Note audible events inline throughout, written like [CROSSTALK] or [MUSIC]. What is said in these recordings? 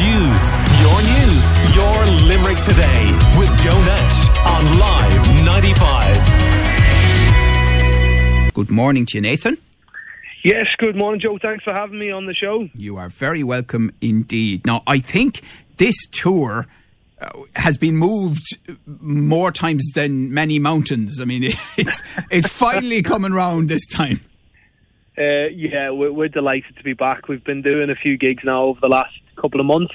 views, your news, your Limerick today with Joe Nash on Live 95. Good morning to you, Nathan. Yes, good morning, Joe. Thanks for having me on the show. You are very welcome indeed. Now, I think this tour uh, has been moved more times than many mountains. I mean, [LAUGHS] it's it's finally coming round this time. Uh, yeah, we're, we're, delighted to be back. We've been doing a few gigs now over the last couple of months,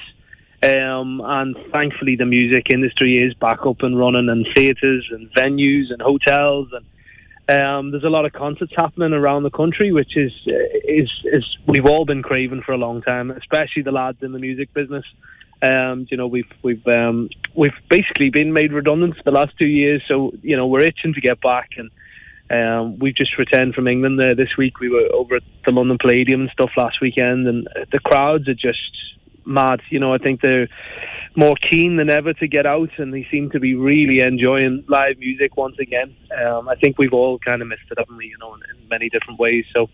um, and thankfully the music industry is back up and running, and theatres and venues and hotels, and um, there's a lot of concerts happening around the country, which is is is we've all been craving for a long time, especially the lads in the music business. Um, you know, we've we've um, we've basically been made redundant for the last two years, so you know we're itching to get back and um, we've just returned from England uh, this week. We were over at the London Palladium and stuff last weekend, and the crowds are just mad. You know, I think they're more keen than ever to get out, and they seem to be really enjoying live music once again. Um, I think we've all kind of missed it, haven't we? You know, in, in, many different ways. So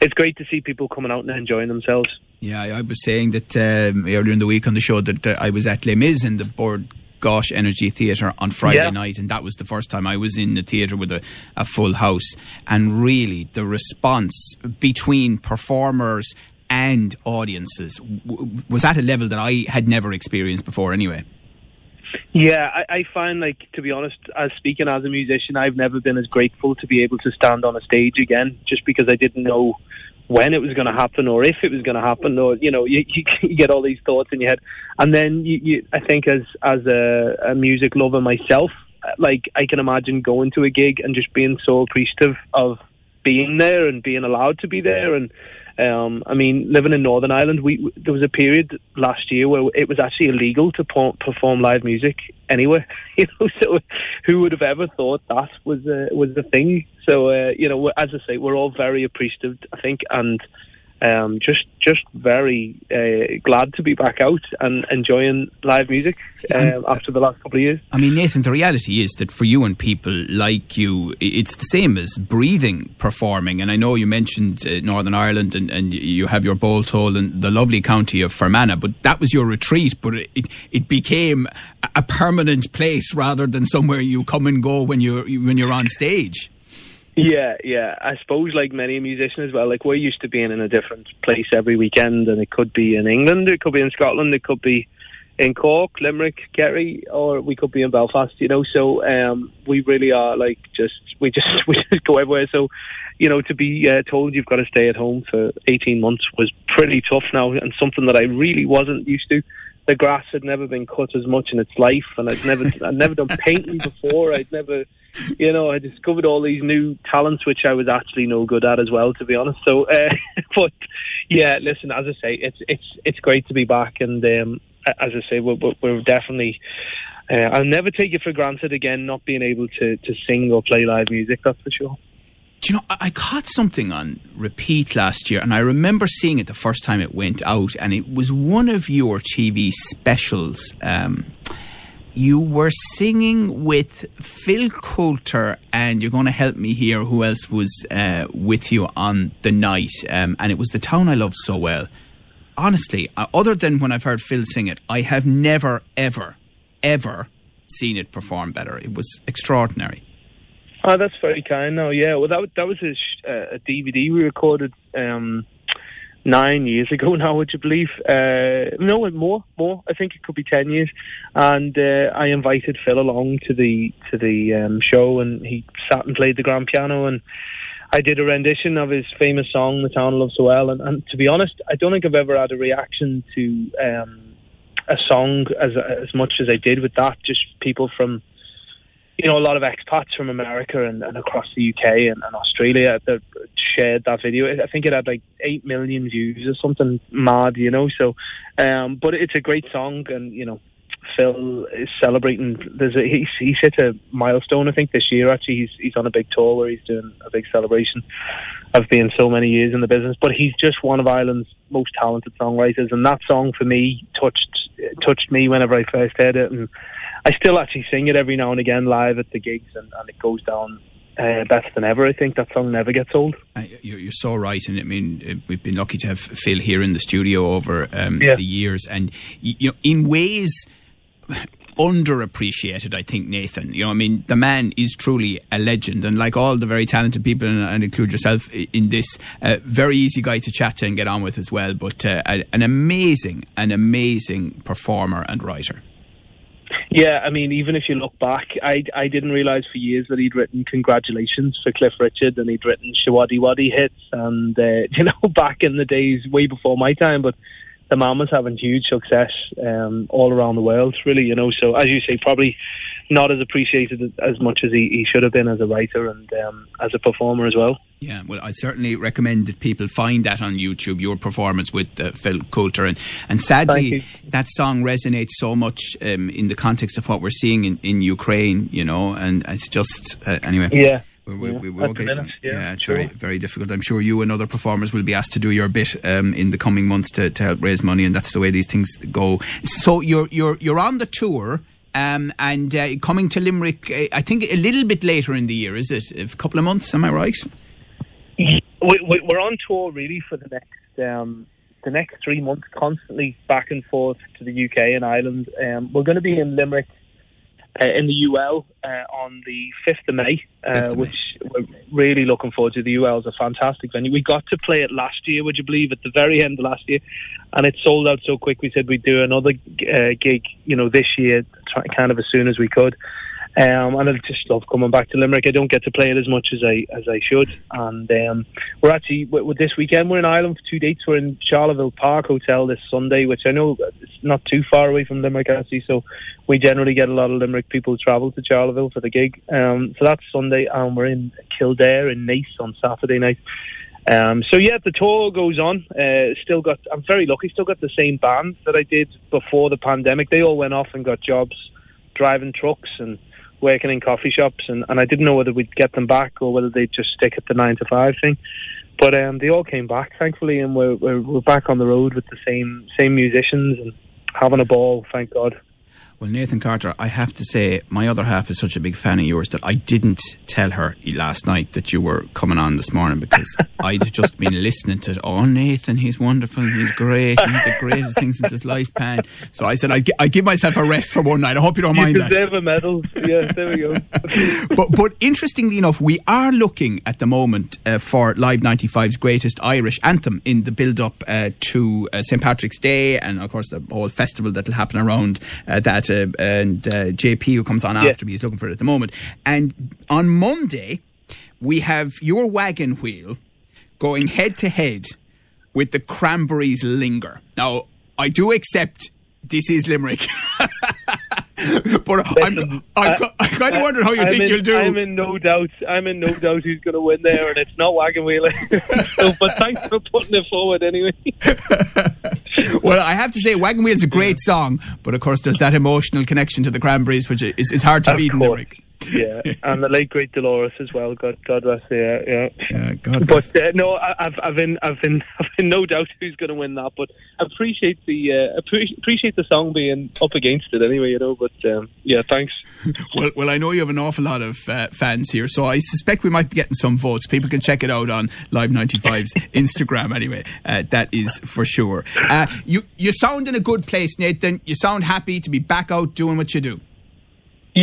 it's great to see people coming out and enjoying themselves. Yeah, I was saying that um, earlier in the week on the show that uh, I was at Les Mis and the Bord Gáis Energy Theatre on Friday yeah. night, and that was the first time I was in the theatre with a, a full house. And really, the response between performers and audiences w- was at a level that I had never experienced before, anyway. Yeah, I, I find like to be honest, as speaking as a musician, I've never been as grateful to be able to stand on a stage again, just because I didn't know when it was going to happen or if it was going to happen or you know you, [LAUGHS] you, you, get all these thoughts in your head. And then you, you I think as as a, a music lover myself like I can imagine going to a gig and just being so appreciative of being there and being allowed to be there and um, I mean, living in Northern Ireland, we there was a period last year where it was actually illegal to perform live music anywhere. [LAUGHS] You know, so who would have ever thought that was a, was the thing? So uh, you know, as I say, we're all very appreciative, I think, and um, just just very uh, glad to be back out and enjoying live music uh, after the last couple of years. I mean, Nathan, the reality is that for you and people like you, it's the same as breathing performing. And I know you mentioned uh, Northern Ireland and, and you have your Baltole in the lovely county of Fermanagh, but that was your retreat, but it, it became a permanent place rather than somewhere you come and go when you're, when you're on stage. Yeah, yeah. I suppose like many musicians as well, like we're used to being in a different place every weekend and it could be in England, it could be in Scotland, it could be in Cork, Limerick, Kerry, or we could be in Belfast, you know. So um, we really are like just we just [LAUGHS] we just go everywhere. So you know, to be uh, told you've got to stay at home for eighteen months was pretty tough now, and something that I really wasn't used to. The grass had never been cut as much in its life, and I'd never I'd never done painting before. I'd never [LAUGHS] you know, I discovered all these new talents which I was actually no good at as well, to be honest. So, uh, [LAUGHS] but yeah, listen, as I say, it's it's it's great to be back, and um, as I say, we're, we're definitely. Uh, I'll never take it for granted again, not being able to to sing or play live music. That's for sure. Do you know, I caught something on repeat last year, and I remember seeing it the first time it went out, and it was one of your TV specials. Um, you were singing with Phil Coulter, and you're going to help me here. Who else was uh, with you on the night? Um, and it was the town I loved so well. Honestly, uh, other than when I've heard Phil sing it, I have never, ever, ever seen it perform better. It was extraordinary. Oh, that's very kind. No, yeah. Well, that that was a, uh, a DVD we recorded. Um, nine years ago now, would you believe? Uh, no, more, more. I think it could be ten years. And uh, I invited Phil along to the to the um, show, and he sat and played the grand piano, and I did a rendition of his famous song, "The Town I Love So Well." And, and to be honest, I don't think I've ever had a reaction to um, a song as as much as I did with that. Just people from you know, a lot of expats from America and, and across the UK and, and Australia that shared that video. I think it had like eight million views or something mad, you know. So, um, but it's a great song, and you know, Phil is celebrating. There's a he's, he's hit a milestone, I think, this year. Actually, he's he's on a big tour where he's doing a big celebration of being so many years in the business. But he's just one of Ireland's most talented songwriters, and that song for me touched touched me whenever I first heard it, and I still actually sing it every now and again live at the gigs, and, and it goes down uh, best than ever. I think that song never gets old. Uh, you're, you're, so right, and I mean we've been lucky to have Phil here in the studio over um, yeah. the years, and you know in ways underappreciated, I think, Nathan. You know, I mean, the man is truly a legend, and like all the very talented people, and, and include yourself in this, uh, very easy guy to chat to and get on with as well, but uh, an amazing, an amazing performer and writer. Yeah, I mean, even if you look back, I, I didn't realise for years that he'd written "Congratulations" for Cliff Richard, and he'd written "Showaddywaddy" hits, and uh, [LAUGHS] you know, back in the days way before my time. But the man was having huge success um, all around the world, really. You know, so as you say, probably not as appreciated as much as he, he should have been as a writer and um, as a performer as well. Yeah, well, I certainly recommend that people find that on YouTube, your performance with uh, Phil Coulter. And, and sadly, that song resonates so much um, in the context of what we're seeing in, in Ukraine, you know, and it's just, uh, anyway. Yeah. We, we, we get, minute, yeah, yeah, it's sure. very very difficult. I'm sure you and other performers will be asked to do your bit um, in the coming months to, to help raise money, and that's the way these things go. So you're you're you're on the tour. Um, and uh, coming to Limerick, uh, I think a little bit later in the year, is it? A couple of months, am I right? We, are on tour really for the next um, the next three months, constantly back and forth to the UK and Ireland. Um, we're going to be in Limerick uh, in the UL uh, on the 5th of May, uh, which we're really looking forward to. The UL is a fantastic venue. We got to play it last year, would you believe, at the very end of last year, and it sold out so quick. We said we'd do another uh, gig, you know, this year, try, kind of as soon as we could. Um, and I just love coming back to Limerick. I don't get to play it as much as I as I should. And um, we're actually with this weekend we're in Ireland for two dates. We're in Charleville Park Hotel this Sunday, which I know it's not too far away from Limerick actually. So we generally get a lot of Limerick people who travel to Charleville for the gig. Um, so that's Sunday, and we're in Kildare in Nice on Saturday night. Um, so yeah, the tour goes on. Uh, still got. I'm very lucky. Still got the same band that I did before the pandemic. They all went off and got jobs driving trucks and working in coffee shops, and, and I didn't know whether we'd get them back or whether they'd just stick at the nine to five thing. But um, they all came back, thankfully, and we're, we're, we're back on the road with the same same musicians and having a ball. Thank God. Well, Nathan Carter, I have to say, my other half is such a big fan of yours that I didn't tell her last night that you were coming on this morning because [LAUGHS] I'd just been listening to, oh, Nathan, he's wonderful, he's great, he's the greatest thing since his life pan. So I said, I, I give myself a rest for one night. I hope you don't you mind that. You deserve a medal. Yeah, there we go. [LAUGHS] but, but interestingly enough, we are looking at the moment uh, for Live 95's greatest Irish anthem in the build up uh, to uh, St. Patrick's Day and, of course, the whole festival that'll happen around uh, that uh, and uh, JP who comes on yeah. after me is looking for it at the moment. And on Monday, we have your wagon wheel going head to head with the Cranberries Linger. Now, I do accept this is Limerick. [LAUGHS] but I'm, I'm, I'm, I'm kind of wondering how you I'm think in, you'll do. I'm in no doubt. I'm in no doubt who's going to win there, and it's not Wagon wheeling. [LAUGHS] so, but thanks for putting it forward anyway. [LAUGHS] well, I have to say, Wagon Wheel is a great song, but of course, there's that emotional connection to the Cranberries, which is, is hard to of beat course. in Limerick yeah, and the late great Dolores as well. God, God bless her. Yeah, yeah. God. But uh, no, I, have I've been, I've been, [LAUGHS] I've been no doubt who's going to win that. But appreciate the, uh, appreciate the song being up against it anyway. You know, but um, yeah, thanks. [LAUGHS] well, well, I know you have an awful lot of uh, fans here, so I suspect we might be getting some votes. People can check it out on Live 95's [LAUGHS] Instagram. Anyway, uh, that is for sure. Uh, you, you sound in a good place, Nathan. You sound happy to be back out doing what you do.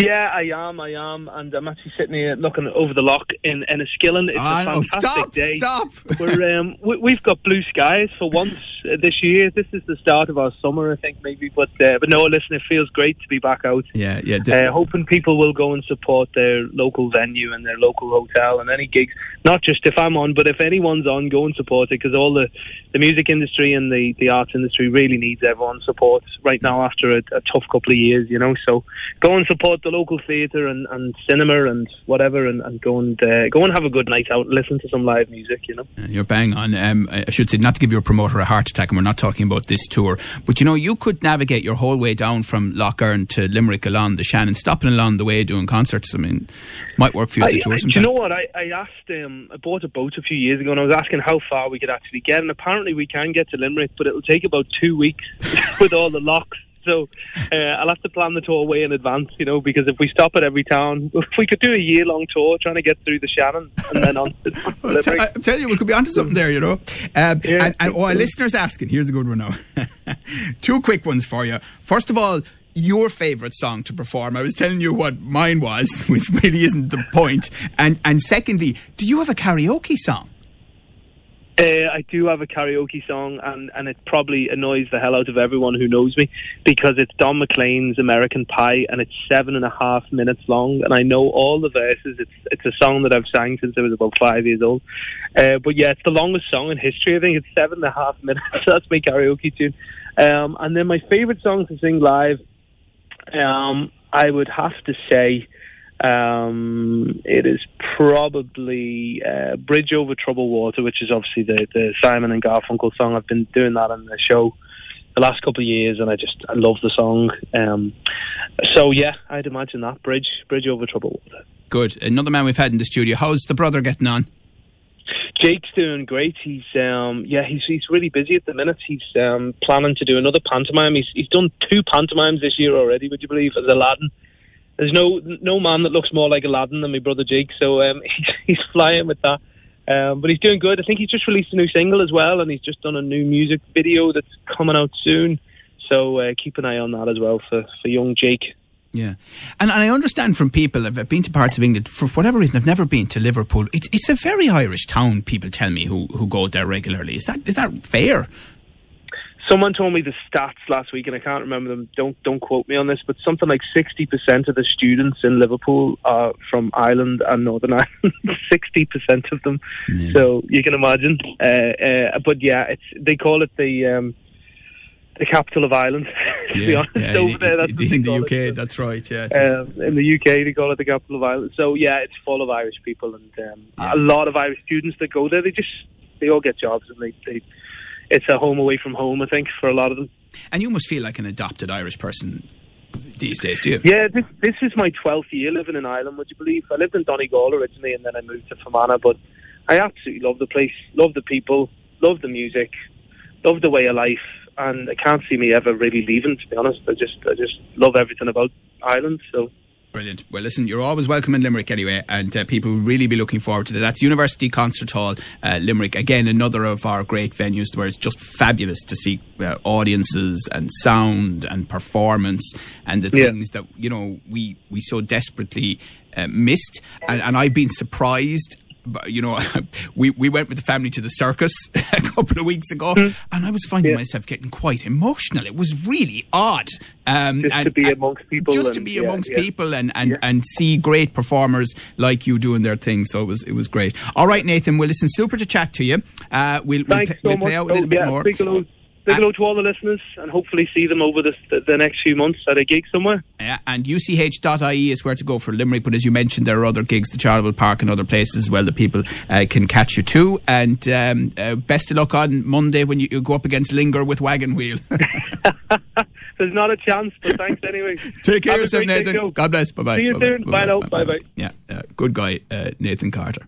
Yeah, I am. I am, and I'm actually sitting here looking over the lough in Enniskillen. It's oh, a fantastic stop, day. Stop! We're um, we, have got blue skies for once uh, this year. This is the start of our summer, I think, maybe. But uh, but no, listen, it feels great to be back out. Yeah, yeah. Uh, hoping people will go and support their local venue and their local hotel and any gigs. Not just if I'm on, but if anyone's on, go and support it because all the the music industry and the the arts industry really needs everyone's support right now after a, a tough couple of years. You know, so go and support the local theatre and, and cinema and whatever, and, and go and uh, go and have a good night out and listen to some live music. You know, you're bang on. Um, I should say not to give your promoter a heart attack, and we're not talking about this tour, but you know you could navigate your whole way down from Lough Erne to Limerick along the Shannon, stopping along the way doing concerts. I mean, might work for you as a tour. I, do you know what? I, I asked. Um, I bought a boat a few years ago, and I was asking how far we could actually get, and apparently we can get to Limerick, but it'll take about two weeks [LAUGHS] with all the locks So uh, I'll have to plan the tour way in advance, you know, because if we stop at every town, [LAUGHS] if we could do a year long tour trying to get through the Shannon and then on to [LAUGHS] Well, t-. I tell you, we could be onto something there, you know. Um, Yeah. and, and oh, our listeners asking, here's a good one now. [LAUGHS] Two quick ones for you. First of all, your favourite song to perform. I was telling you what mine was, which really isn't the point. And and secondly, do you have a karaoke song? Uh, I do have a karaoke song, and, and it probably annoys the hell out of everyone who knows me because it's Don McLean's American Pie, and it's seven and a half minutes long, and I know all the verses. It's it's a song that I've sang since I was about five years old. Uh, but yeah, it's the longest song in history. I think it's seven and a half [LAUGHS] minutes. That's my karaoke tune. Um, and then my favourite song to sing live, um, I would have to say. Um, it is probably uh, "Bridge Over Troubled Water," which is obviously the, the Simon and Garfunkel song. I've been doing that on the show the last couple of years, and I just I love the song. Um, so yeah, I'd imagine that "Bridge Bridge Over Troubled Water." Good. Another man we've had in the studio. How's the brother getting on? Jake's doing great. He's um, yeah, he's he's really busy at the minute. He's um, planning to do another pantomime. He's he's done two pantomimes this year already. Would you believe? As Aladdin. There's no no man that looks more like Aladdin than my brother Jake. So um, [LAUGHS] he's, he's flying with that. Um, but he's doing good. I think he's just released a new single as well, and he's just done a new music video that's coming out soon. So uh, keep an eye on that as well for, for young Jake. Yeah, and, and I understand from people. I've been to parts of England for whatever reason. I've never been to Liverpool. It's it's a very Irish town. People tell me who who go there regularly. Is that is that fair? Someone told me the stats last week, and I can't remember them. Don't don't quote me on this, but something like sixty percent of the students in Liverpool are from Ireland and Northern [LAUGHS] Ireland. Sixty percent of them. So you can imagine. Uh, uh, but yeah, it's they call it the um, the capital of Ireland. [LAUGHS] to be honest, over in, there, that's in, what they in the UK, it. that's right. Yeah. Um, in the UK, they call it the capital of Ireland. So yeah, it's full of Irish people, and um, a lot of Irish students that go there. They just they all get jobs, and they, they it's a home away from home. I think for a lot of them. and you must feel like an adopted Irish person these days, do you? Yeah, this this is my twelfth year living in Ireland. Would you believe? I lived in Donegal originally, and then I moved to Fermanagh. But I absolutely love the place, love the people, love the music, love the way of life, and I can't see me ever really leaving. To be honest, I just I just love everything about Ireland. So. Brilliant. Well, listen, you're always welcome in Limerick anyway, and uh, people will really be looking forward to that. That's University Concert Hall, uh, Limerick. Again, another of our great venues where it's just fabulous to see uh, audiences and sound and performance and the Yeah. things that you know we we so desperately uh, missed. And, and I've been surprised. But, you know, [LAUGHS] we, we went with the family to the circus [LAUGHS] a couple of weeks ago, and I was finding. Yeah. myself getting quite emotional. It was really odd. Um, Just and, to be and amongst people Just to be yeah, amongst yeah. people and, and, and see great performers like you doing their thing. So it was it was great. All right, Nathan. Well, listen, super to chat to you. Uh, we'll we'll, Thanks so we'll much. play out a Oh, bit more. Big hello, to all the listeners, and hopefully see them over this, the, the next few months at a gig somewhere. Yeah, and uch.ie is where to go for Limerick. But as you mentioned, there are other gigs, the Charleville Park and other places as well that people uh, can catch you too. And um, uh, best of luck on Monday when you, you go up against Linger with Wagon Wheel. [LAUGHS] There's not a chance, but thanks anyway. Take care of yourself, Nathan. God bless. Bye bye. See you soon. Bye now. Bye-bye. Yeah, uh, good guy, uh, Nathan Carter.